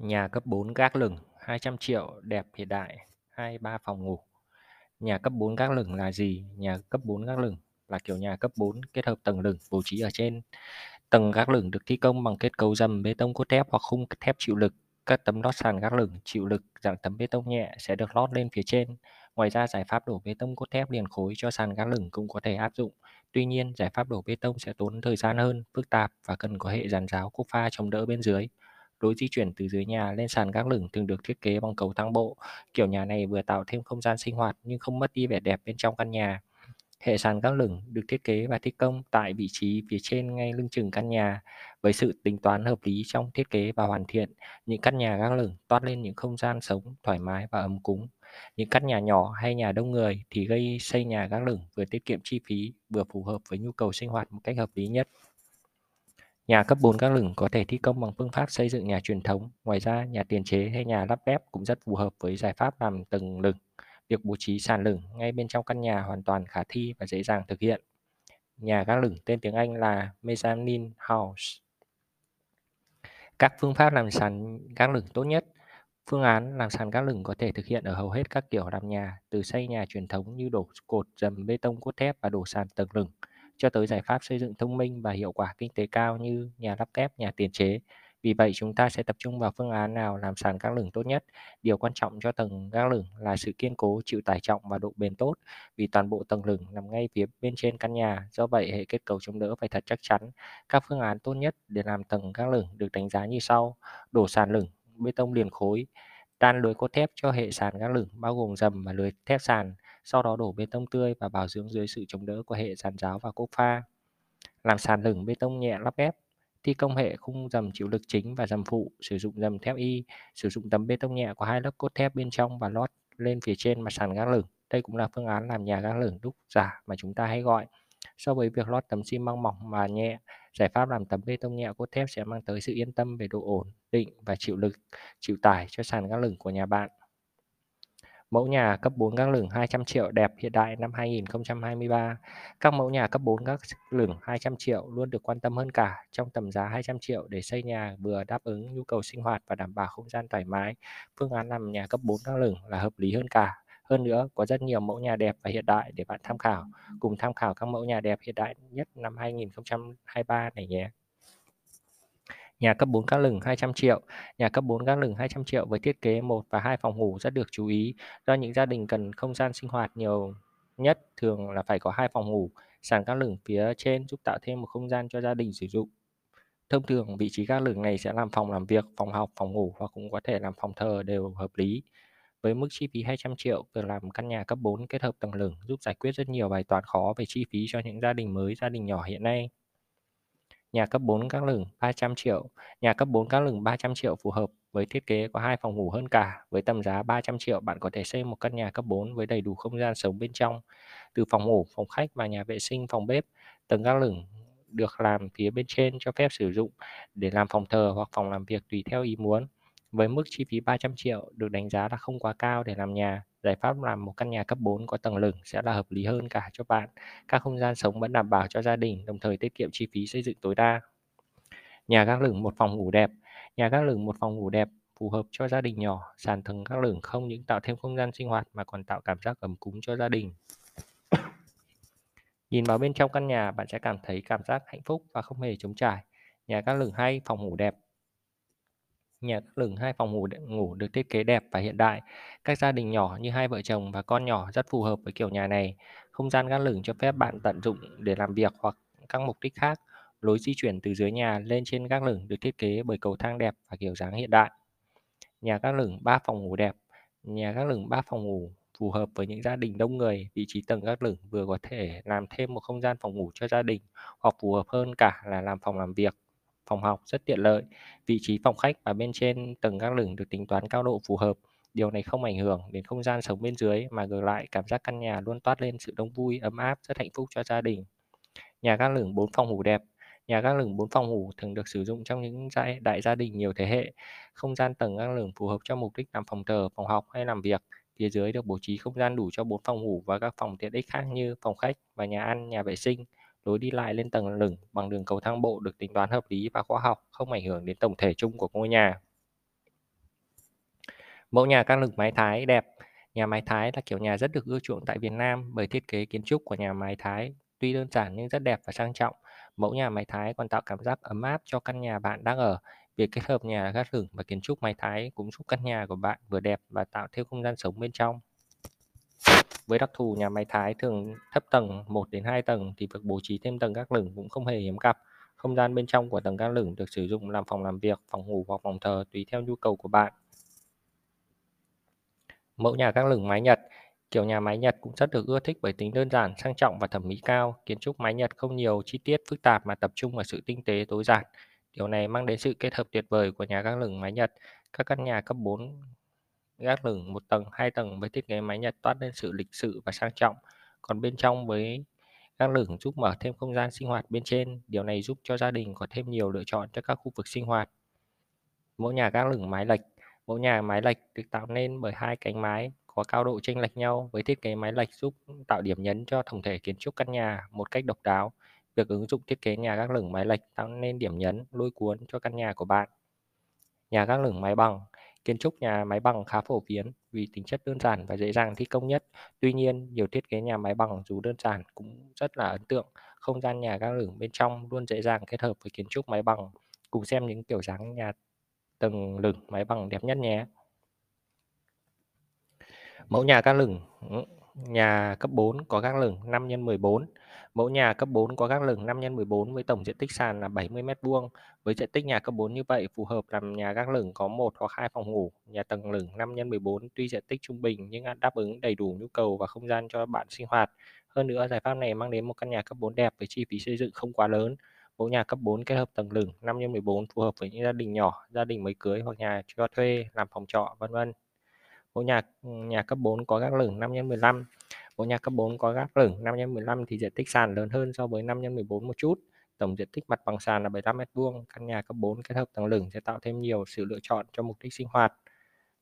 Nhà cấp 4 gác lửng 200 triệu đẹp hiện đại 2-3 phòng ngủ. Nhà cấp 4 gác lửng là gì? Nhà cấp 4 gác lửng là kiểu nhà cấp 4 kết hợp tầng lửng bố trí ở trên. Tầng gác lửng được thi công bằng kết cấu dầm bê tông cốt thép hoặc khung thép chịu lực. Các tấm lót sàn gác lửng chịu lực dạng tấm bê tông nhẹ sẽ được lót lên phía trên. Ngoài ra giải pháp đổ bê tông cốt thép liền khối cho sàn gác lửng cũng có thể áp dụng. Tuy nhiên, giải pháp đổ bê tông sẽ tốn thời gian hơn, phức tạp và cần có hệ dàn giáo cốt pha chống đỡ bên dưới. Lối di chuyển từ dưới nhà lên sàn gác lửng thường được thiết kế bằng cầu thang bộ. Kiểu nhà này vừa tạo thêm không gian sinh hoạt nhưng không mất đi vẻ đẹp bên trong căn nhà. Hệ sàn gác lửng được thiết kế và thi công tại vị trí phía trên ngay lưng chừng căn nhà. Với sự tính toán hợp lý trong thiết kế và hoàn thiện, những căn nhà gác lửng toát lên những không gian sống thoải mái và ấm cúng. Những căn nhà nhỏ hay nhà đông người thì gây xây nhà gác lửng vừa tiết kiệm chi phí, vừa phù hợp với nhu cầu sinh hoạt một cách hợp lý nhất. Nhà cấp 4 gác lửng có thể thi công bằng phương pháp xây dựng nhà truyền thống. Ngoài ra, nhà tiền chế hay nhà lắp ghép cũng rất phù hợp với giải pháp làm tầng lửng. Việc bố trí sàn lửng ngay bên trong căn nhà hoàn toàn khả thi và dễ dàng thực hiện. Nhà gác lửng tên tiếng Anh là mezzanine house. Các phương pháp làm sàn gác lửng tốt nhất Phương án làm sàn gác lửng có thể thực hiện ở hầu hết các kiểu làm nhà, từ xây nhà truyền thống như đổ cột dầm bê tông cốt thép và đổ sàn tầng lửng, cho tới giải pháp xây dựng thông minh và hiệu quả kinh tế cao như nhà lắp ghép, nhà tiền chế. Vì vậy, chúng ta sẽ tập trung vào phương án nào làm sàn gác lửng tốt nhất. Điều quan trọng cho tầng gác lửng là sự kiên cố, chịu tải trọng và độ bền tốt, vì toàn bộ tầng lửng nằm ngay phía bên trên căn nhà. Do vậy, hệ kết cấu chống đỡ phải thật chắc chắn. Các phương án tốt nhất để làm tầng gác lửng được đánh giá như sau: đổ sàn lửng, bê tông liền khối, đan lưới cốt thép cho hệ sàn gác lửng bao gồm dầm và lưới thép sàn, sau đó đổ bê tông tươi và bảo dưỡng dưới sự chống đỡ của hệ giàn giáo và cốt pha. Làm sàn lửng bê tông nhẹ lắp ghép, thi công hệ khung dầm chịu lực chính và dầm phụ, sử dụng dầm thép y, sử dụng tấm bê tông nhẹ có hai lớp cốt thép bên trong và lót lên phía trên mặt sàn gác lửng. Đây cũng là phương án làm nhà gác lửng đúc giả mà chúng ta hay gọi. So với việc lót tấm xi măng mỏng và nhẹ, giải pháp làm tấm bê tông nhẹ cốt thép sẽ mang tới sự yên tâm về độ ổn định và chịu lực, chịu tải cho sàn gác lửng của nhà bạn. Mẫu nhà cấp 4 gác lửng 200 triệu đẹp hiện đại năm 2023. Các mẫu nhà cấp 4 gác lửng 200 triệu luôn được quan tâm hơn cả trong tầm giá 200 triệu để xây nhà vừa đáp ứng nhu cầu sinh hoạt và đảm bảo không gian thoải mái. Phương án làm nhà cấp 4 gác lửng là hợp lý hơn cả. Hơn nữa, có rất nhiều mẫu nhà đẹp và hiện đại để bạn tham khảo. Cùng tham khảo các mẫu nhà đẹp hiện đại nhất năm 2023 này nhé. Nhà cấp 4 gác lửng 200 triệu. Nhà cấp 4 gác lửng 200 triệu với thiết kế 1 và 2 phòng ngủ rất được chú ý do những gia đình cần không gian sinh hoạt nhiều nhất thường là phải có hai phòng ngủ. Sàn gác lửng phía trên giúp tạo thêm một không gian cho gia đình sử dụng. Thông thường, vị trí gác lửng này sẽ làm phòng làm việc, phòng học, phòng ngủ hoặc cũng có thể làm phòng thờ đều hợp lý. Với mức chi phí 200 triệu, việc làm căn nhà cấp 4 kết hợp tầng lửng giúp giải quyết rất nhiều bài toán khó về chi phí cho những gia đình mới, gia đình nhỏ hiện nay. Nhà cấp 4 các lửng 300 triệu. Nhà cấp 4 các lửng 300 triệu phù hợp với thiết kế có hai phòng ngủ hơn cả. Với tầm giá 300 triệu, bạn có thể xây một căn nhà cấp 4 với đầy đủ không gian sống bên trong, từ phòng ngủ, phòng khách và nhà vệ sinh, phòng bếp. Tầng gác lửng được làm phía bên trên cho phép sử dụng để làm phòng thờ hoặc phòng làm việc tùy theo ý muốn. Với mức chi phí 300 triệu được đánh giá là không quá cao để làm nhà, giải pháp làm một căn nhà cấp 4 có tầng lửng sẽ là hợp lý hơn cả cho bạn. Các không gian sống vẫn đảm bảo cho gia đình, đồng thời tiết kiệm chi phí xây dựng tối đa. Nhà gác lửng một phòng ngủ đẹp. Nhà gác lửng một phòng ngủ đẹp phù hợp cho gia đình nhỏ. Sàn tầng gác lửng không những tạo thêm không gian sinh hoạt mà còn tạo cảm giác ấm cúng cho gia đình. Nhìn vào bên trong căn nhà, bạn sẽ cảm thấy cảm giác hạnh phúc và không hề trống trải. Nhà gác lửng hay, phòng ngủ đẹp. Nhà gác lửng hai phòng ngủ ngủ được thiết kế đẹp và hiện đại. Các gia đình nhỏ như hai vợ chồng và con nhỏ rất phù hợp với kiểu nhà này. Không gian gác lửng cho phép bạn tận dụng để làm việc hoặc các mục đích khác. Lối di chuyển từ dưới nhà lên trên gác lửng được thiết kế bởi cầu thang đẹp và kiểu dáng hiện đại. Nhà gác lửng 3 phòng ngủ đẹp. Nhà gác lửng 3 phòng ngủ phù hợp với những gia đình đông người. Vị trí tầng gác lửng vừa có thể làm thêm một không gian phòng ngủ cho gia đình hoặc phù hợp hơn cả là làm phòng làm việc, phòng học rất tiện lợi. Vị trí phòng khách và bên trên tầng gác lửng được tính toán cao độ phù hợp. Điều này không ảnh hưởng đến không gian sống bên dưới mà ngược lại cảm giác căn nhà luôn toát lên sự đông vui, ấm áp, rất hạnh phúc cho gia đình. Nhà gác lửng 4 phòng ngủ đẹp. Nhà gác lửng 4 phòng ngủ thường được sử dụng trong những đại, đại gia đình nhiều thế hệ. Không gian tầng gác lửng phù hợp cho mục đích làm phòng thờ, phòng học hay làm việc. Phía dưới được bố trí không gian đủ cho 4 phòng ngủ và các phòng tiện ích khác như phòng khách và nhà ăn, nhà vệ sinh. Lối đi lại lên tầng lửng bằng đường cầu thang bộ được tính toán hợp lý và khoa học, không ảnh hưởng đến tổng thể chung của ngôi nhà. Mẫu nhà các lửng mái Thái đẹp. Nhà mái Thái là kiểu nhà rất được ưa chuộng tại Việt Nam bởi thiết kế kiến trúc của nhà mái Thái tuy đơn giản nhưng rất đẹp và sang trọng. Mẫu nhà mái Thái còn tạo cảm giác ấm áp cho căn nhà bạn đang ở. Việc kết hợp nhà gác lửng và kiến trúc mái Thái cũng giúp căn nhà của bạn vừa đẹp và tạo thêm không gian sống bên trong. Với đặc thù nhà máy Thái thường thấp tầng 1 đến 2 tầng thì việc bố trí thêm tầng gác lửng cũng không hề hiếm gặp. Không gian bên trong của tầng gác lửng được sử dụng làm phòng làm việc, phòng ngủ hoặc phòng thờ tùy theo nhu cầu của bạn. Mẫu nhà gác lửng mái Nhật Kiểu nhà mái Nhật cũng rất được ưa thích bởi tính đơn giản, sang trọng và thẩm mỹ cao. Kiến trúc mái Nhật không nhiều chi tiết phức tạp mà tập trung vào sự tinh tế tối giản. Điều này mang đến sự kết hợp tuyệt vời của nhà gác lửng mái Nhật. Các căn nhà cấp 4 gác lửng một tầng, hai tầng với thiết kế mái Nhật toát lên sự lịch sự và sang trọng. Còn bên trong với gác lửng giúp mở thêm không gian sinh hoạt bên trên. Điều này giúp cho gia đình có thêm nhiều lựa chọn cho các khu vực sinh hoạt. Mẫu nhà gác lửng mái lệch Mẫu nhà mái lệch được tạo nên bởi hai cánh mái có cao độ chênh lệch nhau với thiết kế mái lệch giúp tạo điểm nhấn cho tổng thể kiến trúc căn nhà một cách độc đáo. Việc ứng dụng thiết kế nhà gác lửng mái lệch tạo nên điểm nhấn lôi cuốn cho căn nhà của bạn. Nhà gác lửng mái bằng Kiến trúc nhà máy bằng khá phổ biến vì tính chất đơn giản và dễ dàng thi công nhất. Tuy nhiên, nhiều thiết kế nhà máy bằng dù đơn giản cũng rất là ấn tượng. Không gian nhà gác lửng bên trong luôn dễ dàng kết hợp với kiến trúc máy bằng. Cùng xem những kiểu dáng nhà tầng lửng máy bằng đẹp nhất nhé. Mẫu nhà gác lửng nhà cấp 4 có gác lửng 5 x 14. Mẫu nhà cấp 4 có gác lửng 5 x 14 với tổng diện tích sàn là 70 m2. Với diện tích nhà cấp 4 như vậy phù hợp làm nhà gác lửng có một hoặc hai phòng ngủ. Nhà tầng lửng 5 x 14 tuy diện tích trung bình nhưng đáp ứng đầy đủ nhu cầu và không gian cho bạn sinh hoạt. Hơn nữa giải pháp này mang đến một căn nhà cấp 4 đẹp với chi phí xây dựng không quá lớn. Mẫu nhà cấp 4 kết hợp tầng lửng 5 x 14 phù hợp với những gia đình nhỏ, gia đình mới cưới hoặc nhà cho thuê làm phòng trọ vân vân bộ nhà ừ, nhà cấp 4 có gác lửng 5 x 15. bộ nhà cấp 4 có gác lửng 5 x 15 thì diện tích sàn lớn hơn so với 5 x 14 một chút. Tổng diện tích mặt bằng sàn là 75 m2. Căn nhà cấp 4 kết hợp tầng lửng sẽ tạo thêm nhiều sự lựa chọn cho mục đích sinh hoạt.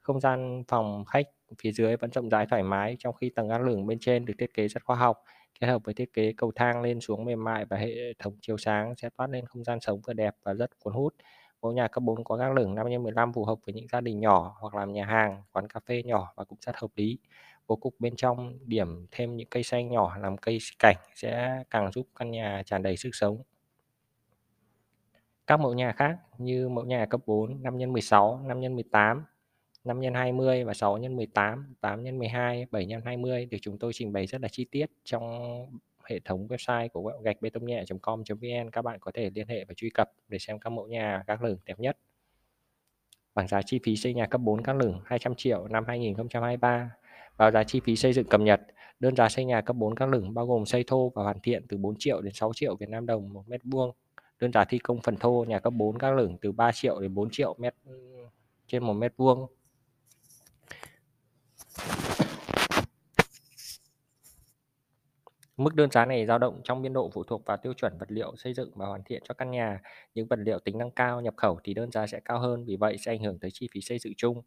Không gian phòng khách phía dưới vẫn rộng rãi thoải mái, trong khi tầng gác lửng bên trên được thiết kế rất khoa học kết hợp với thiết kế cầu thang lên xuống mềm mại và hệ thống chiếu sáng sẽ toát lên không gian sống vừa đẹp và rất cuốn hút ngôi nhà cấp 4 có gác lửng 5 x 15 phù hợp với những gia đình nhỏ hoặc làm nhà hàng, quán cà phê nhỏ và cũng rất hợp lý. Bố cục bên trong điểm thêm những cây xanh nhỏ làm cây cảnh sẽ càng giúp căn nhà tràn đầy sức sống. Các mẫu nhà khác như mẫu nhà cấp 4 5 x 16, 5 x 18, 5 x 20 và 6 x 18, 8 x 12, 7 x 20 được chúng tôi trình bày rất là chi tiết trong hệ thống website của gạch bê tông nhẹ.com.vn các bạn có thể liên hệ và truy cập để xem các mẫu nhà, các lửng đẹp nhất. Bảng giá chi phí xây nhà cấp 4 các lửng 200 triệu năm 2023. Báo giá chi phí xây dựng cập nhật. Đơn giá xây nhà cấp 4 các lửng bao gồm xây thô và hoàn thiện từ 4 triệu đến 6 triệu Việt Nam đồng một mét vuông. Đơn giá thi công phần thô nhà cấp 4 các lửng từ 3 triệu đến 4 triệu mét, trên một mét vuông. Mức đơn giá này dao động trong biên độ phụ thuộc vào tiêu chuẩn vật liệu xây dựng và hoàn thiện cho căn nhà. Những vật liệu tính năng cao nhập khẩu thì đơn giá sẽ cao hơn, vì vậy sẽ ảnh hưởng tới chi phí xây dựng chung.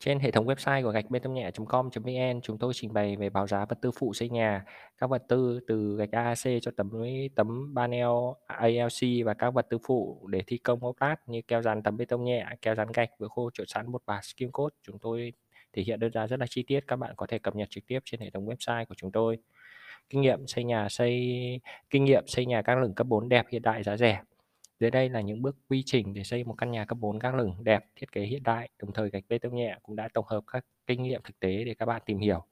Trên hệ thống website của gạch bê tông nhẹ.com.vn chúng tôi trình bày về báo giá vật tư phụ xây nhà, các vật tư từ gạch AAC cho tấm tấm panel ALC và các vật tư phụ để thi công ốp lát như keo dán tấm bê tông nhẹ, keo dán gạch, vừa khô trộn sẵn bột bạt skim coat. Chúng tôi thể hiện đơn giá rất là chi tiết, các bạn có thể cập nhật trực tiếp trên hệ thống website của chúng tôi. Kinh nghiệm xây nhà xây kinh nghiệm xây nhà các lửng cấp 4 đẹp hiện đại giá rẻ. Dưới đây là những bước quy trình để xây một căn nhà cấp 4 gác lửng đẹp, thiết kế hiện đại, đồng thời gạch bê tông nhẹ cũng đã tổng hợp các kinh nghiệm thực tế để các bạn tìm hiểu.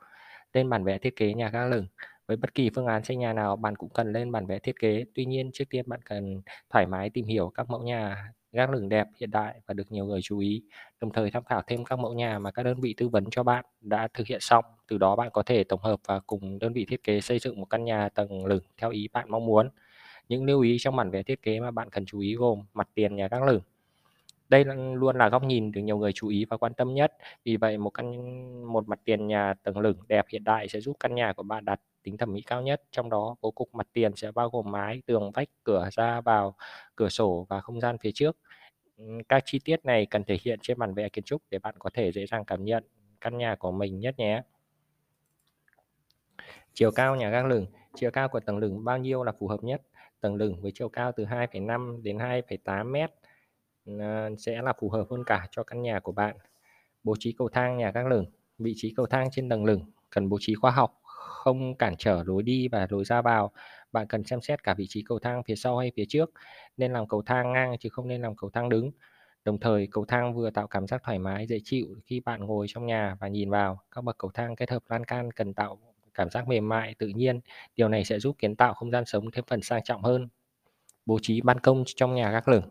Lên bản vẽ thiết kế nhà gác lửng. Với bất kỳ phương án xây nhà nào, bạn cũng cần lên bản vẽ thiết kế. Tuy nhiên, trước tiên bạn cần thoải mái tìm hiểu các mẫu nhà gác lửng đẹp, hiện đại và được nhiều người chú ý. Đồng thời tham khảo thêm các mẫu nhà mà các đơn vị tư vấn cho bạn đã thực hiện xong. Từ đó bạn có thể tổng hợp và cùng đơn vị thiết kế xây dựng một căn nhà tầng lửng theo ý bạn mong muốn. Những lưu ý trong bản vẽ thiết kế mà bạn cần chú ý gồm mặt tiền nhà gác lửng. Đây luôn là góc nhìn được nhiều người chú ý và quan tâm nhất. Vì vậy một căn một mặt tiền nhà tầng lửng đẹp hiện đại sẽ giúp căn nhà của bạn đạt tính thẩm mỹ cao nhất. Trong đó bố cục mặt tiền sẽ bao gồm mái, tường, vách, cửa ra vào, cửa sổ và không gian phía trước. Các chi tiết này cần thể hiện trên bản vẽ kiến trúc để bạn có thể dễ dàng cảm nhận căn nhà của mình nhất nhé. Chiều cao nhà gác lửng, chiều cao của tầng lửng bao nhiêu là phù hợp nhất? tầng lửng với chiều cao từ 2,5 đến 2,8 mét. Ờ, sẽ là phù hợp hơn cả cho căn nhà của bạn. Bố trí cầu thang nhà gác lửng. Vị trí cầu thang trên tầng lửng cần bố trí khoa học, không cản trở lối đi và lối ra vào. Bạn cần xem xét cả vị trí cầu thang phía sau hay phía trước. Nên làm cầu thang ngang chứ không nên làm cầu thang đứng. Đồng thời, cầu thang vừa tạo cảm giác thoải mái, dễ chịu khi bạn ngồi trong nhà và nhìn vào. Các bậc cầu thang kết hợp lan can cần tạo cảm giác mềm mại, tự nhiên. Điều này sẽ giúp kiến tạo không gian sống thêm phần sang trọng hơn. Bố trí ban công trong nhà gác lửng.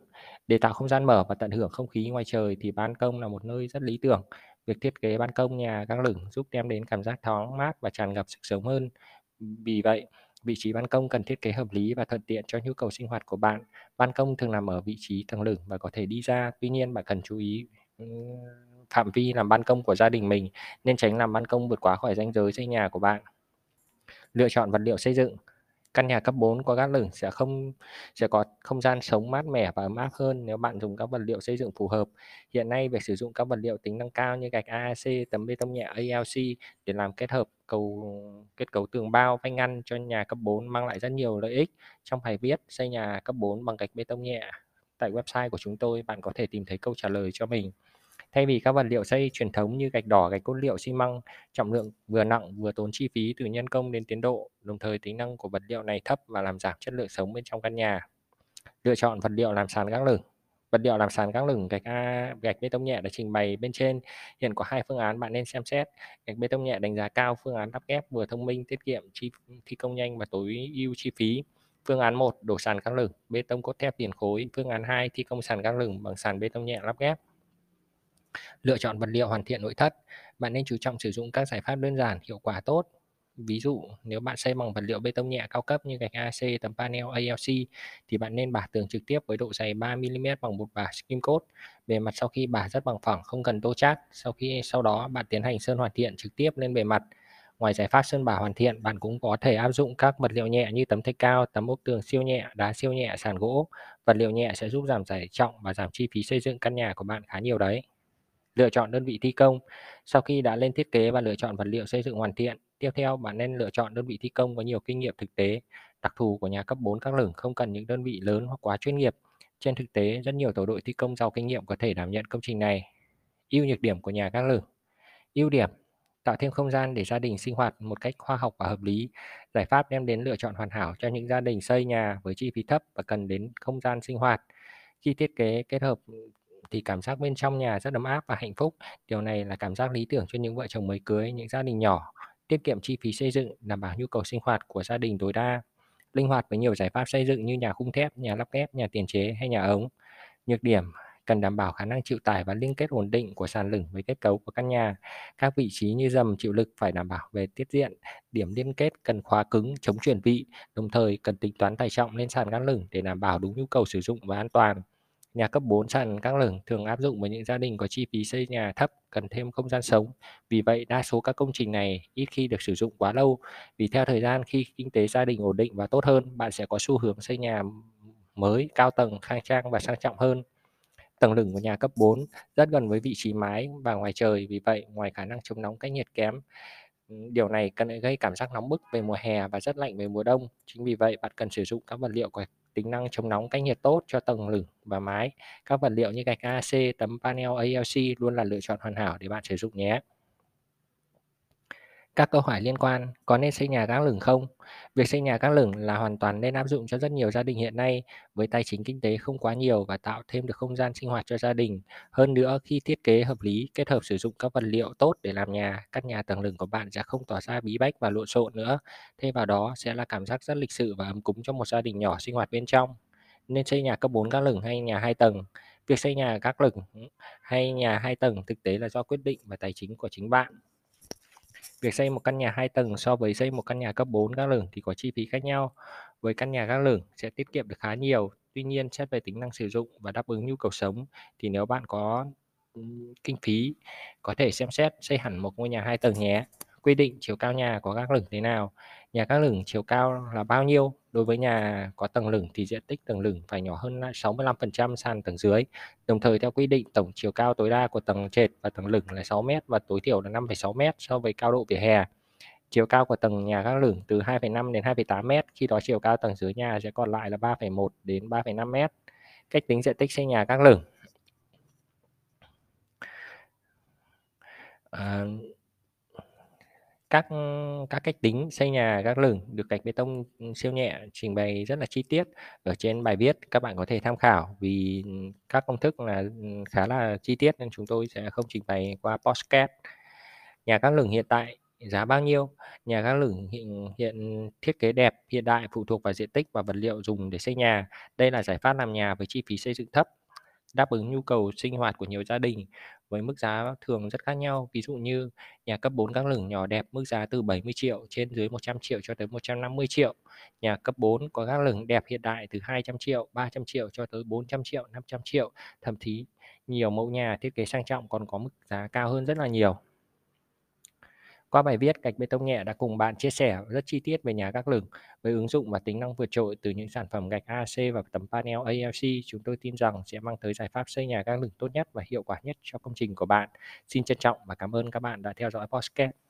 Để tạo không gian mở và tận hưởng không khí ngoài trời thì ban công là một nơi rất lý tưởng. Việc thiết kế ban công nhà găng lửng giúp đem đến cảm giác thoáng mát và tràn ngập sức sống hơn. Vì vậy, vị trí ban công cần thiết kế hợp lý và thuận tiện cho nhu cầu sinh hoạt của bạn. Ban công thường nằm ở vị trí tầng lửng và có thể đi ra, tuy nhiên bạn cần chú ý phạm vi làm ban công của gia đình mình nên tránh làm ban công vượt quá khỏi ranh giới xây nhà của bạn. Lựa chọn vật liệu xây dựng Căn nhà cấp 4 có gác lửng sẽ không sẽ có không gian sống mát mẻ và ấm áp hơn nếu bạn dùng các vật liệu xây dựng phù hợp. Hiện nay việc sử dụng các vật liệu tính năng cao như gạch AAC, tấm bê tông nhẹ ALC để làm kết hợp cầu kết cấu tường bao vách ngăn cho nhà cấp 4 mang lại rất nhiều lợi ích. Trong bài viết xây nhà cấp 4 bằng gạch bê tông nhẹ tại website của chúng tôi, bạn có thể tìm thấy câu trả lời cho mình. Thay vì các vật liệu xây truyền thống như gạch đỏ, gạch cốt liệu, xi măng, trọng lượng vừa nặng vừa tốn chi phí từ nhân công đến tiến độ, đồng thời tính năng của vật liệu này thấp và làm giảm chất lượng sống bên trong căn nhà. Lựa chọn vật liệu làm sàn gác lửng. Vật liệu làm sàn gác lửng gạch A, gạch bê tông nhẹ đã trình bày bên trên. Hiện có hai phương án bạn nên xem xét. Gạch bê tông nhẹ đánh giá cao phương án lắp ghép vừa thông minh, tiết kiệm chi thi công nhanh và tối ưu chi phí. Phương án 1 đổ sàn gác lửng, bê tông cốt thép liền khối. Phương án 2 thi công sàn gác lửng bằng sàn bê tông nhẹ lắp ghép. Lựa chọn vật liệu hoàn thiện nội thất. Bạn nên chú trọng sử dụng các giải pháp đơn giản, hiệu quả tốt. Ví dụ, nếu bạn xây bằng vật liệu bê tông nhẹ cao cấp như gạch AC, tấm panel ALC thì bạn nên bả tường trực tiếp với độ dày 3mm bằng bột bả skim coat. Bề mặt sau khi bả rất bằng phẳng, không cần tô chát. Sau khi sau đó bạn tiến hành sơn hoàn thiện trực tiếp lên bề mặt. Ngoài giải pháp sơn bả hoàn thiện, bạn cũng có thể áp dụng các vật liệu nhẹ như tấm thạch cao, tấm ốp tường siêu nhẹ, đá siêu nhẹ, sàn gỗ. Vật liệu nhẹ sẽ giúp giảm tải trọng và giảm chi phí xây dựng căn nhà của bạn khá nhiều đấy. Lựa chọn đơn vị thi công. Sau khi đã lên thiết kế và lựa chọn vật liệu xây dựng hoàn thiện, tiếp theo bạn nên lựa chọn đơn vị thi công có nhiều kinh nghiệm thực tế. Đặc thù của nhà cấp 4 các lửng không cần những đơn vị lớn hoặc quá chuyên nghiệp. Trên thực tế, rất nhiều tổ đội thi công giàu kinh nghiệm có thể đảm nhận công trình này. Ưu nhược điểm của nhà các lửng. Ưu điểm tạo thêm không gian để gia đình sinh hoạt một cách khoa học và hợp lý. Giải pháp đem đến lựa chọn hoàn hảo cho những gia đình xây nhà với chi phí thấp và cần đến không gian sinh hoạt. Khi thiết kế kết hợp thì cảm giác bên trong nhà rất ấm áp và hạnh phúc. Điều này là cảm giác lý tưởng cho những vợ chồng mới cưới, những gia đình nhỏ, tiết kiệm chi phí xây dựng, đảm bảo nhu cầu sinh hoạt của gia đình tối đa. Linh hoạt với nhiều giải pháp xây dựng như nhà khung thép, nhà lắp ghép, nhà tiền chế hay nhà ống. Nhược điểm cần đảm bảo khả năng chịu tải và liên kết ổn định của sàn lửng với kết cấu của căn nhà. Các vị trí như dầm chịu lực phải đảm bảo về tiết diện, điểm liên kết cần khóa cứng, chống chuyển vị, đồng thời cần tính toán tải trọng lên sàn gác lửng để đảm bảo đúng nhu cầu sử dụng và an toàn. Nhà cấp 4 sàn các lửng thường áp dụng với những gia đình có chi phí xây nhà thấp, cần thêm không gian sống. Vì vậy, đa số các công trình này ít khi được sử dụng quá lâu. Vì theo thời gian khi kinh tế gia đình ổn định và tốt hơn, bạn sẽ có xu hướng xây nhà mới, cao tầng, khang trang và sang trọng hơn. Tầng lửng của nhà cấp 4 rất gần với vị trí mái và ngoài trời, vì vậy ngoài khả năng chống nóng cách nhiệt kém, điều này cần gây cảm giác nóng bức về mùa hè và rất lạnh về mùa đông. Chính vì vậy, bạn cần sử dụng các vật liệu có tính năng chống nóng cách nhiệt tốt cho tầng lửng và mái. Các vật liệu như gạch AC, tấm panel ALC luôn là lựa chọn hoàn hảo để bạn sử dụng nhé. Các câu hỏi liên quan, có nên xây nhà gác lửng không? Việc xây nhà gác lửng là hoàn toàn nên áp dụng cho rất nhiều gia đình hiện nay với tài chính kinh tế không quá nhiều và tạo thêm được không gian sinh hoạt cho gia đình. Hơn nữa, khi thiết kế hợp lý, kết hợp sử dụng các vật liệu tốt để làm nhà, căn nhà tầng lửng của bạn sẽ không tỏ ra bí bách và lộn xộn nữa. Thêm vào đó sẽ là cảm giác rất lịch sự và ấm cúng cho một gia đình nhỏ sinh hoạt bên trong. Nên xây nhà cấp 4 gác lửng hay nhà 2 tầng? Việc xây nhà gác lửng hay nhà 2 tầng thực tế là do quyết định và tài chính của chính bạn. Việc xây một căn nhà 2 tầng so với xây một căn nhà cấp 4 gác lửng thì có chi phí khác nhau. Với căn nhà gác lửng sẽ tiết kiệm được khá nhiều. Tuy nhiên, xét về tính năng sử dụng và đáp ứng nhu cầu sống thì nếu bạn có kinh phí có thể xem xét xây hẳn một ngôi nhà 2 tầng nhé quy định chiều cao nhà có các lửng thế nào? Nhà các lửng chiều cao là bao nhiêu? Đối với nhà có tầng lửng thì diện tích tầng lửng phải nhỏ hơn 65% sàn tầng dưới. Đồng thời theo quy định tổng chiều cao tối đa của tầng trệt và tầng lửng là 6 m và tối thiểu là 5,6 m so với cao độ vỉa hè. Chiều cao của tầng nhà các lửng từ 2,5 đến 2,8 m khi đó chiều cao tầng dưới nhà sẽ còn lại là 3,1 đến 3,5 m cách tính diện tích xây nhà các lửng. Ờ, các các cách tính xây nhà gác lửng được gạch bê tông, ừ, siêu nhẹ trình bày rất là chi tiết ở trên bài viết, các bạn có thể tham khảo vì, các công thức là, ừ, khá là chi tiết nên chúng tôi sẽ không trình bày qua postcard Nhà gác lửng hiện tại giá bao nhiêu? Nhà gác lửng hiện hiện thiết kế đẹp, hiện đại phụ thuộc vào diện tích và vật liệu dùng để xây nhà. Đây là giải pháp làm nhà với chi phí xây dựng thấp, đáp ứng nhu cầu sinh hoạt của nhiều gia đình với mức giá thường rất khác nhau. Ví dụ như nhà cấp 4 gác lửng nhỏ đẹp mức giá từ 70 triệu trên dưới 100 triệu cho tới 150 triệu. Nhà cấp 4 có gác lửng đẹp hiện đại từ 200 triệu, 300 triệu cho tới 400 triệu, 500 triệu. Thậm chí nhiều mẫu nhà thiết kế sang trọng còn có mức giá cao hơn rất là nhiều. Qua bài viết, Gạch Bê tông nhẹ đã cùng bạn chia sẻ rất chi tiết về nhà gác lửng với ứng dụng và tính năng vượt trội từ những sản phẩm gạch AC và tấm panel ALC. Chúng tôi tin rằng sẽ mang tới giải pháp xây nhà gác lửng tốt nhất và hiệu quả nhất cho công trình của bạn. Xin trân trọng và cảm ơn các bạn đã theo dõi podcast.